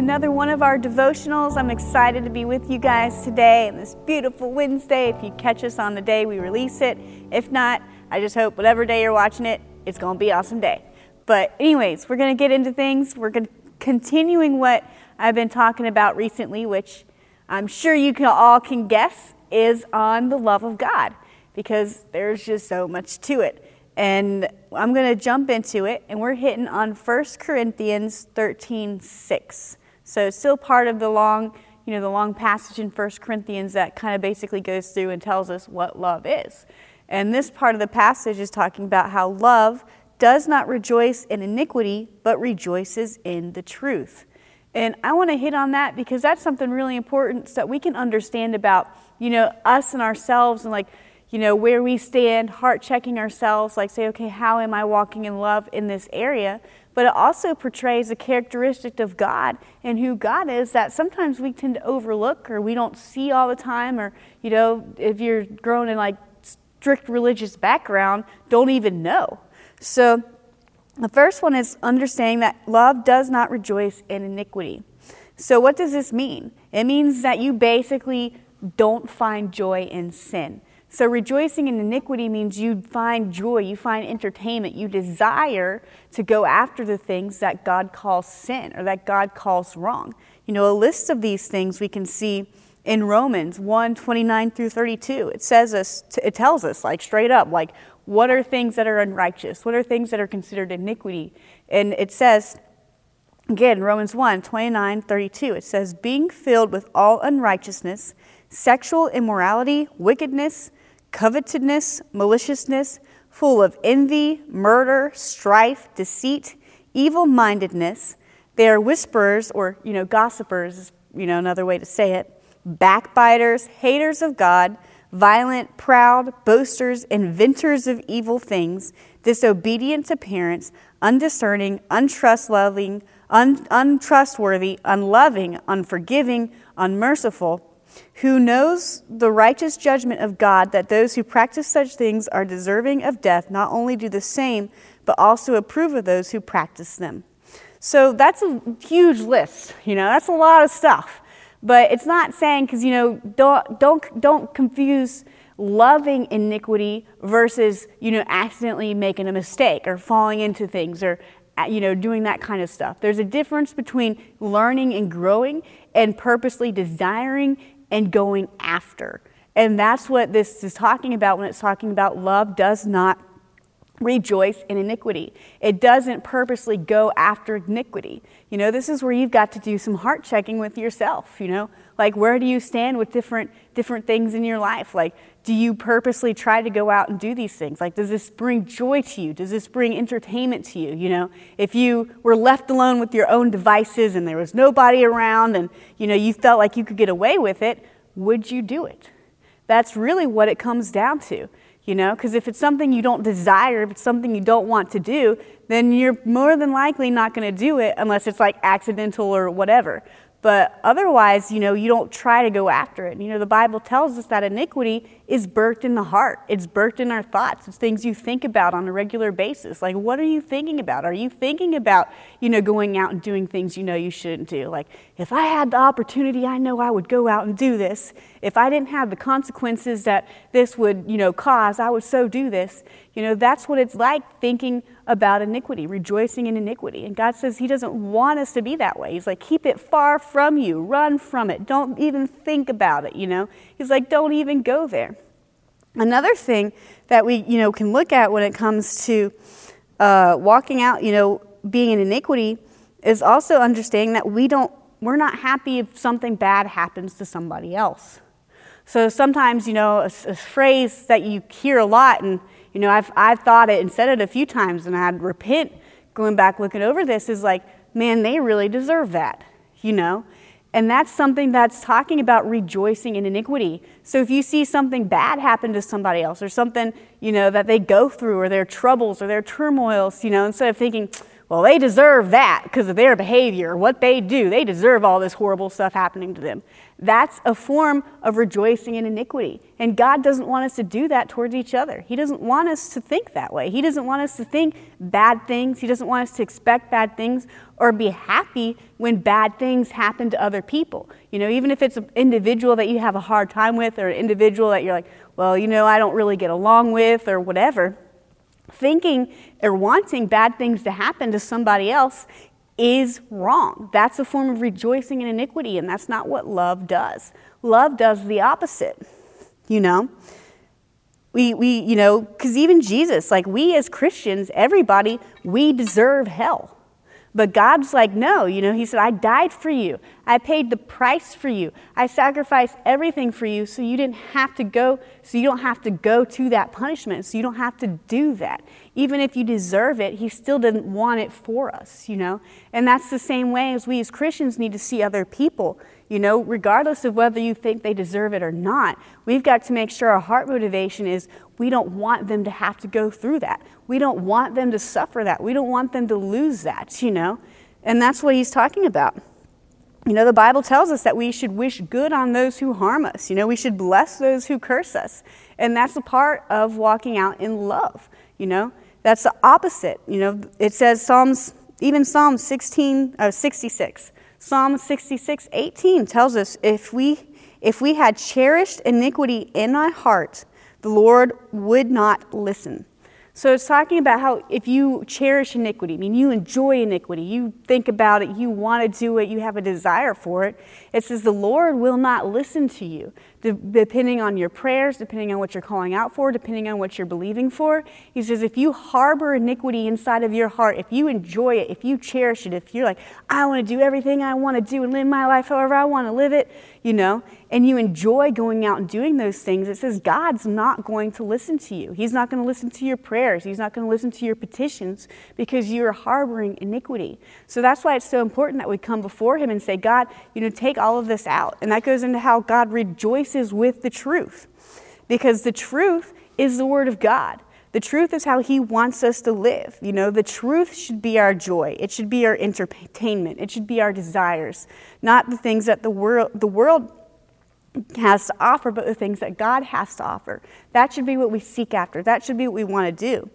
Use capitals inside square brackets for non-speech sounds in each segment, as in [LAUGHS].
another one of our devotionals. I'm excited to be with you guys today on this beautiful Wednesday. If you catch us on the day we release it, if not, I just hope whatever day you're watching it, it's going to be awesome day. But, anyways, we're going to get into things. We're going continuing what I've been talking about recently, which I'm sure you can, all can guess is on the love of God because there's just so much to it. And I'm going to jump into it, and we're hitting on 1 Corinthians 13 6. So, it's still part of the long, you know, the long passage in 1 Corinthians that kind of basically goes through and tells us what love is. And this part of the passage is talking about how love does not rejoice in iniquity, but rejoices in the truth. And I want to hit on that because that's something really important so that we can understand about, you know, us and ourselves and like, you know, where we stand, heart checking ourselves, like say, okay, how am I walking in love in this area? But it also portrays a characteristic of God and who God is that sometimes we tend to overlook or we don't see all the time, or, you know, if you're grown in like strict religious background, don't even know. So the first one is understanding that love does not rejoice in iniquity. So, what does this mean? It means that you basically don't find joy in sin. So, rejoicing in iniquity means you find joy, you find entertainment, you desire to go after the things that God calls sin or that God calls wrong. You know, a list of these things we can see in Romans 1 29 through 32. It says us, it tells us, like straight up, like what are things that are unrighteous? What are things that are considered iniquity? And it says, again, Romans 1 29 32, it says, being filled with all unrighteousness, sexual immorality, wickedness, covetousness, maliciousness, full of envy, murder, strife, deceit, evil mindedness. They are whisperers, or, you know, gossipers is, you know, another way to say it, backbiters, haters of God, violent, proud, boasters, inventors of evil things, disobedient to parents, undiscerning, untrustloving, un- untrustworthy, unloving, unforgiving, unmerciful who knows the righteous judgment of God that those who practice such things are deserving of death, not only do the same, but also approve of those who practice them. So that's a huge list. You know, that's a lot of stuff. But it's not saying because you know don't don't don't confuse loving iniquity versus you know accidentally making a mistake or falling into things or uh, you know doing that kind of stuff. There's a difference between learning and growing and purposely desiring and going after. And that's what this is talking about when it's talking about love does not rejoice in iniquity. It doesn't purposely go after iniquity. You know, this is where you've got to do some heart checking with yourself, you know? Like where do you stand with different different things in your life? Like do you purposely try to go out and do these things? Like does this bring joy to you? Does this bring entertainment to you, you know? If you were left alone with your own devices and there was nobody around and you know, you felt like you could get away with it, would you do it? That's really what it comes down to you know? Because if it's something you don't desire if it's something you don't want to do then you're more than likely not going to do it unless it's like accidental or whatever but otherwise, you know, you don't try to go after it. You know, the Bible tells us that iniquity is birthed in the heart. It's birthed in our thoughts. It's things you think about on a regular basis. Like, what are you thinking about? Are you thinking about, you know, going out and doing things you know you shouldn't do? Like, if I had the opportunity, I know I would go out and do this. If I didn't have the consequences that this would, you know, cause, I would so do this. You know, that's what it's like thinking about iniquity, rejoicing in iniquity. And God says He doesn't want us to be that way. He's like, keep it far from you, run from it, don't even think about it, you know? He's like, don't even go there. Another thing that we, you know, can look at when it comes to uh, walking out, you know, being in iniquity is also understanding that we don't, we're not happy if something bad happens to somebody else. So sometimes, you know, a, a phrase that you hear a lot and you know, I've, I've thought it and said it a few times, and I'd repent going back looking over this is like, man, they really deserve that, you know? And that's something that's talking about rejoicing in iniquity. So if you see something bad happen to somebody else or something, you know, that they go through or their troubles or their turmoils, you know, instead of thinking, well, they deserve that because of their behavior, what they do. They deserve all this horrible stuff happening to them. That's a form of rejoicing in iniquity. And God doesn't want us to do that towards each other. He doesn't want us to think that way. He doesn't want us to think bad things. He doesn't want us to expect bad things or be happy when bad things happen to other people. You know, even if it's an individual that you have a hard time with or an individual that you're like, well, you know, I don't really get along with or whatever thinking or wanting bad things to happen to somebody else is wrong. That's a form of rejoicing in iniquity, and that's not what love does. Love does the opposite, you know? We, we you know, because even Jesus, like we as Christians, everybody, we deserve hell. But God's like, no, you know, He said, I died for you. I paid the price for you. I sacrificed everything for you so you didn't have to go, so you don't have to go to that punishment, so you don't have to do that. Even if you deserve it, He still didn't want it for us, you know? And that's the same way as we as Christians need to see other people. You know, regardless of whether you think they deserve it or not, we've got to make sure our heart motivation is we don't want them to have to go through that. We don't want them to suffer that. We don't want them to lose that, you know? And that's what he's talking about. You know, the Bible tells us that we should wish good on those who harm us. You know, we should bless those who curse us. And that's a part of walking out in love, you know? That's the opposite. You know, it says Psalms, even Psalm 16, uh, 66 Psalm 66, 18 tells us if we, if we had cherished iniquity in our heart, the Lord would not listen. So it's talking about how if you cherish iniquity, I mean, you enjoy iniquity, you think about it, you want to do it, you have a desire for it, it says the Lord will not listen to you, depending on your prayers, depending on what you're calling out for, depending on what you're believing for. He says if you harbor iniquity inside of your heart, if you enjoy it, if you cherish it, if you're like, I want to do everything I want to do and live my life however I want to live it, you know, and you enjoy going out and doing those things, it says God's not going to listen to you. He's not going to listen to your prayers. He's not going to listen to your petitions because you're harboring iniquity. So that's why it's so important that we come before Him and say, God, you know, take all of this out. And that goes into how God rejoices with the truth because the truth is the Word of God. The truth is how He wants us to live. You know, the truth should be our joy. It should be our entertainment. It should be our desires, not the things that the world, the world has to offer, but the things that God has to offer. That should be what we seek after. That should be what we want to do.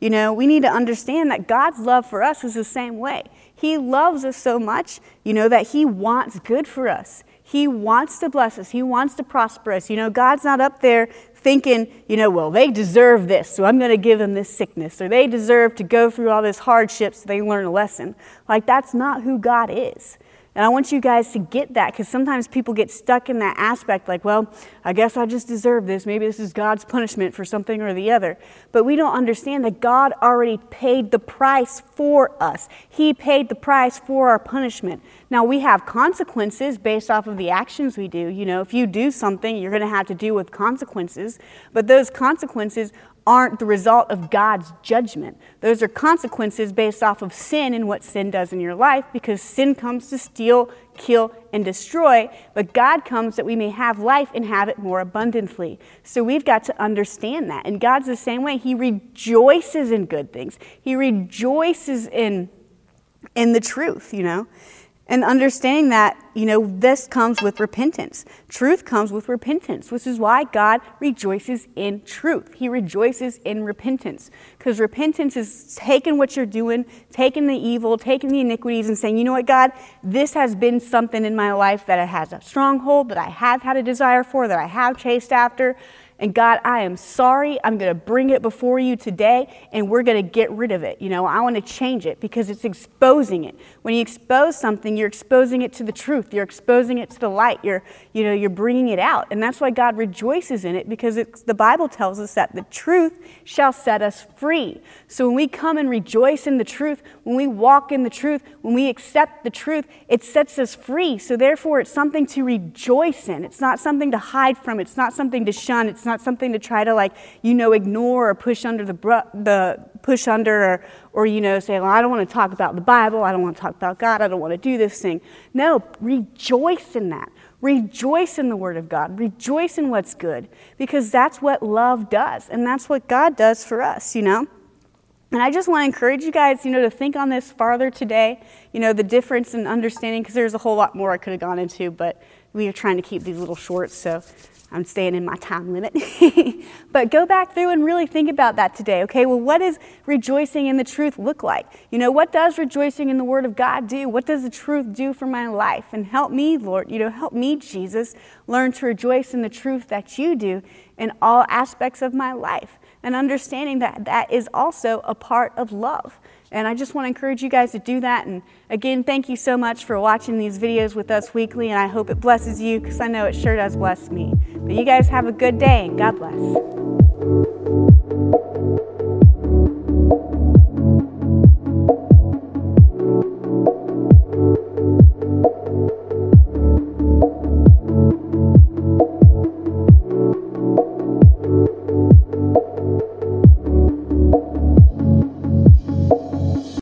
You know, we need to understand that God's love for us is the same way. He loves us so much, you know, that He wants good for us. He wants to bless us. He wants to prosper us. You know, God's not up there thinking, you know, well, they deserve this, so I'm going to give them this sickness, or they deserve to go through all this hardship so they learn a lesson. Like, that's not who God is. And I want you guys to get that because sometimes people get stuck in that aspect like, well, I guess I just deserve this. Maybe this is God's punishment for something or the other. But we don't understand that God already paid the price for us. He paid the price for our punishment. Now, we have consequences based off of the actions we do. You know, if you do something, you're going to have to deal with consequences. But those consequences aren't the result of God's judgment. Those are consequences based off of sin and what sin does in your life because sin comes to steal, kill, and destroy, but God comes that we may have life and have it more abundantly. So we've got to understand that. And God's the same way. He rejoices in good things, He rejoices in, in the truth, you know. And understanding that, you know, this comes with repentance. Truth comes with repentance, which is why God rejoices in truth. He rejoices in repentance. Because repentance is taking what you're doing, taking the evil, taking the iniquities, and saying, you know what, God, this has been something in my life that it has a stronghold, that I have had a desire for, that I have chased after. And God, I am sorry. I'm going to bring it before you today and we're going to get rid of it. You know, I want to change it because it's exposing it. When you expose something, you're exposing it to the truth. You're exposing it to the light. You're, you know, you're bringing it out. And that's why God rejoices in it because the Bible tells us that the truth shall set us free. So when we come and rejoice in the truth, when we walk in the truth, when we accept the truth, it sets us free. So therefore, it's something to rejoice in. It's not something to hide from. It's not something to shun. It's not something to try to like, you know, ignore or push under the, the push under or, or, you know, say, well, I don't want to talk about the Bible. I don't want to talk about God. I don't want to do this thing. No, rejoice in that. Rejoice in the Word of God. Rejoice in what's good because that's what love does. And that's what God does for us, you know? And I just want to encourage you guys, you know, to think on this farther today. You know, the difference in understanding, because there's a whole lot more I could have gone into, but we are trying to keep these little shorts, so I'm staying in my time limit. [LAUGHS] but go back through and really think about that today, okay? Well, what does rejoicing in the truth look like? You know, what does rejoicing in the Word of God do? What does the truth do for my life? And help me, Lord, you know, help me, Jesus, learn to rejoice in the truth that you do in all aspects of my life. And understanding that that is also a part of love. And I just want to encourage you guys to do that. And again, thank you so much for watching these videos with us weekly. And I hope it blesses you because I know it sure does bless me. But you guys have a good day and God bless.